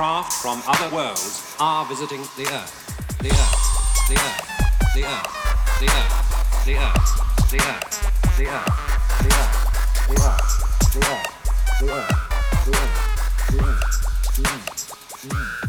craft from other worlds are visiting the earth, the earth, the earth, the earth, the earth, the earth, the earth, the earth, the earth, the earth, the earth, the earth, the earth, the earth, the earth, the earth, the earth.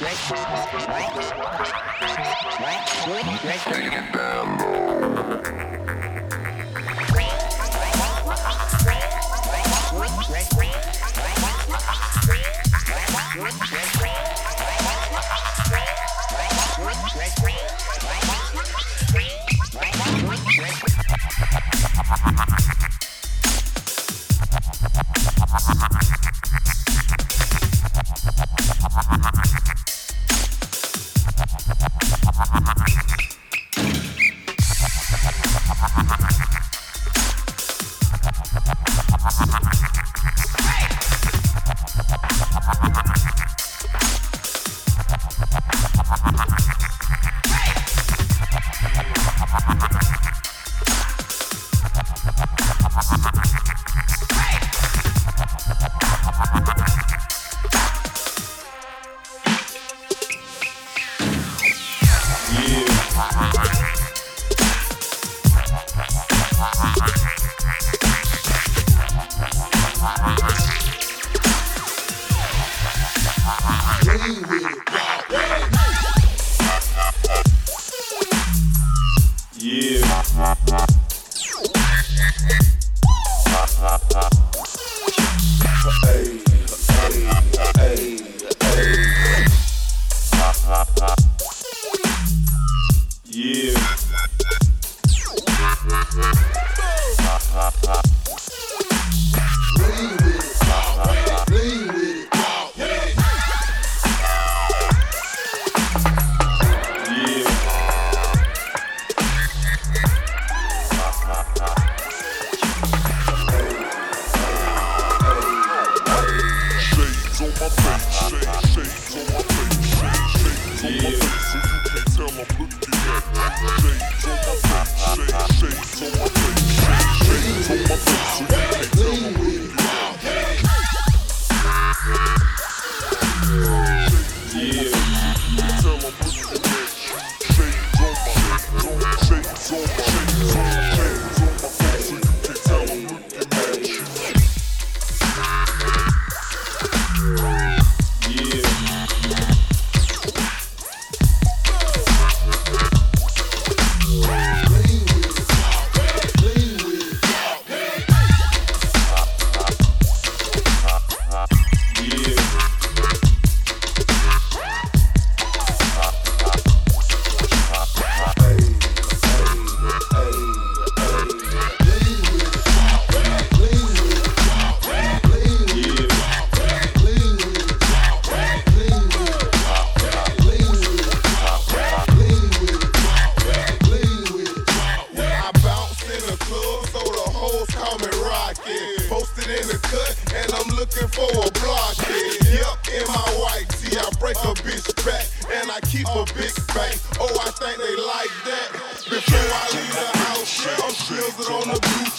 Yeah. It's on the blue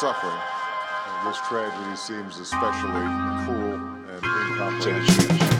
suffering, uh, this tragedy seems especially cruel and incomprehensible.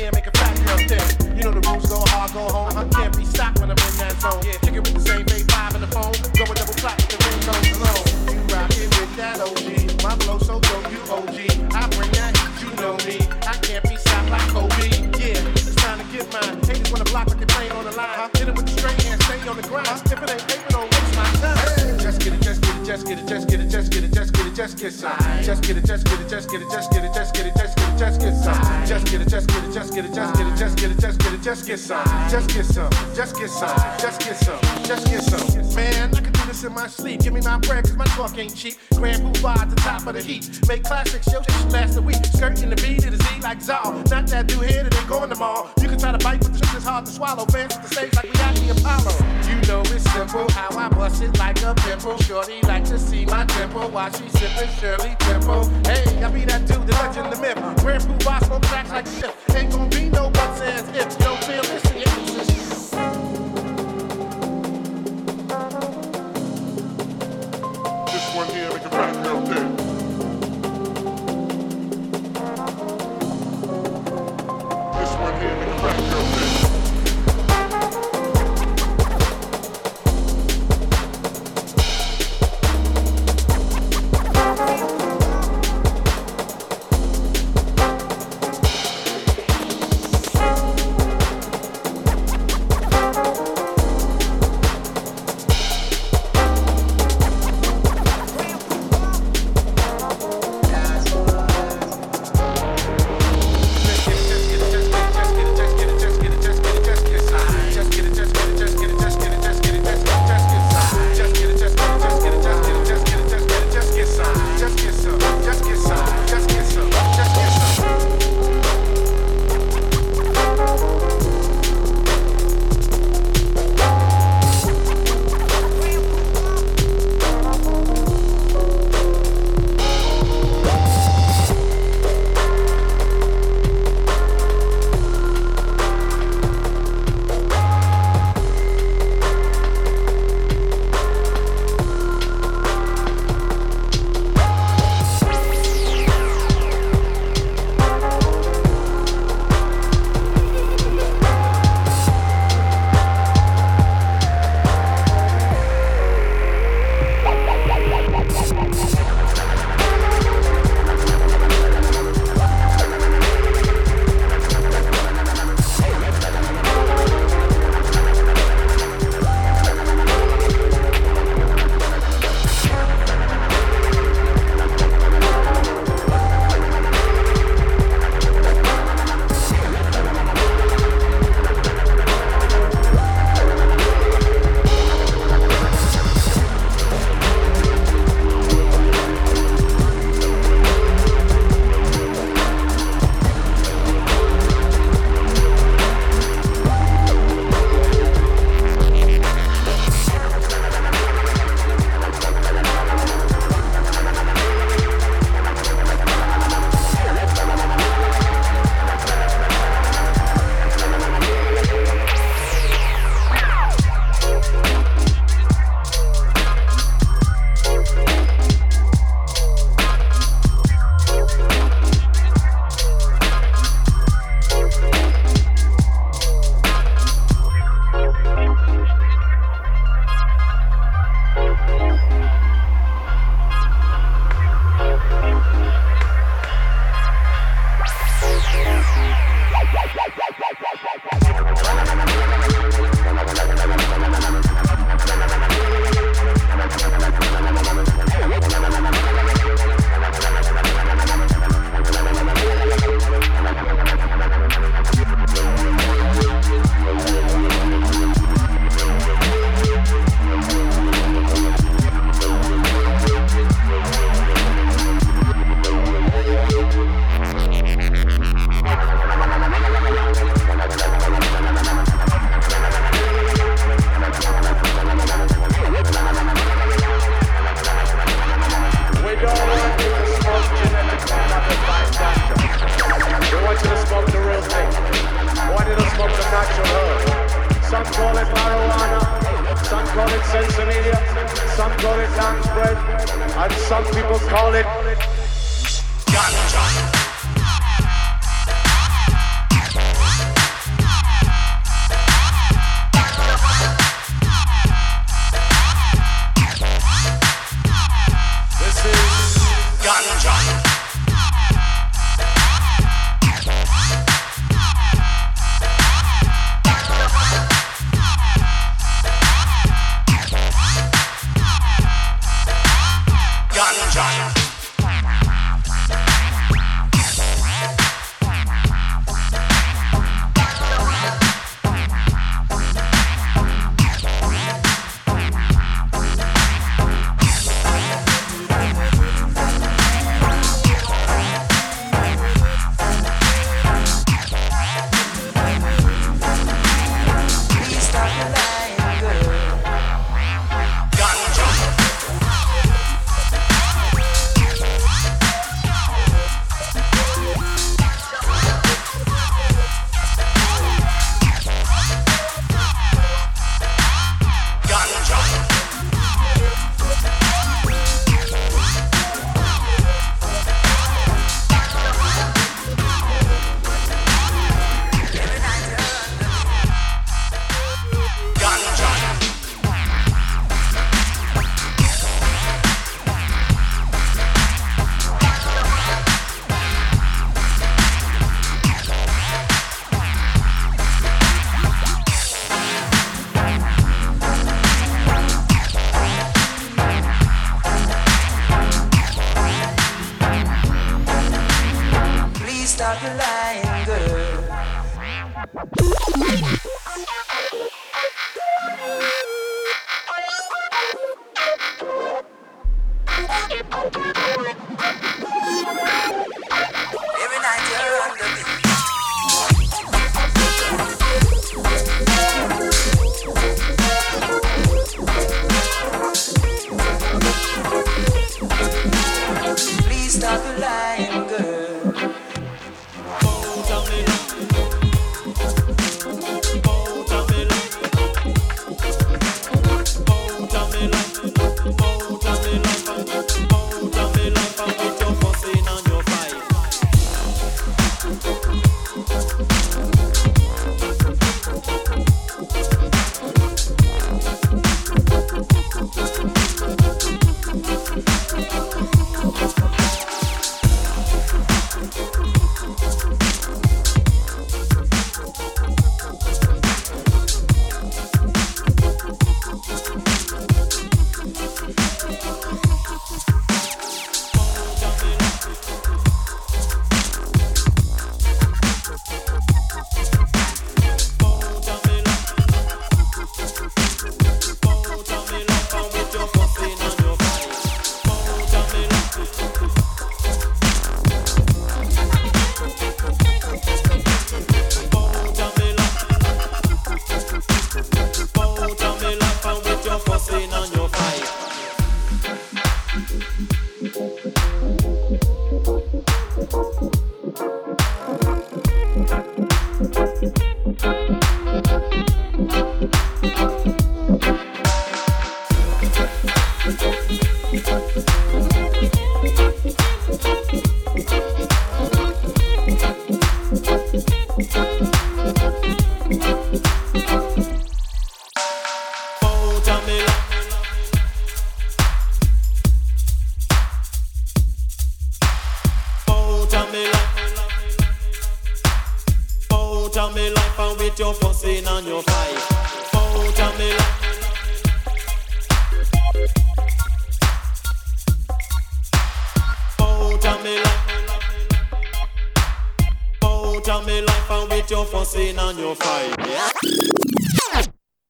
can, make a fat girl dance. You know the rules, go hard, go home. I can't be stopped when I'm in that zone. Yeah, kick it with the same just get some. Just get it, just get it, just get it, just get it, just get it, just get it, just get some. Just get it, just get it, just get it, just get it, just get it, just get it, just get some. Just get some, just get some, just get some, just get some. Man, I could this in my sleep. Give me my bread, cause my talk ain't cheap. Grand Puba at the top of the heat. Make classics, yo, should last a week. Skirting the beat to the Z like Zal. Not that dude here that ain't going to mall. You can try to bite, but the shit is hard to swallow. Fans at the stage like we got the Apollo. You know it's simple how I bust it like a pimple. Shorty like to see my tempo while she sipping Shirley Temple. Hey, I be that dude, the legend, the myth. Grand Puba smoke tracks like shit. Ain't gonna be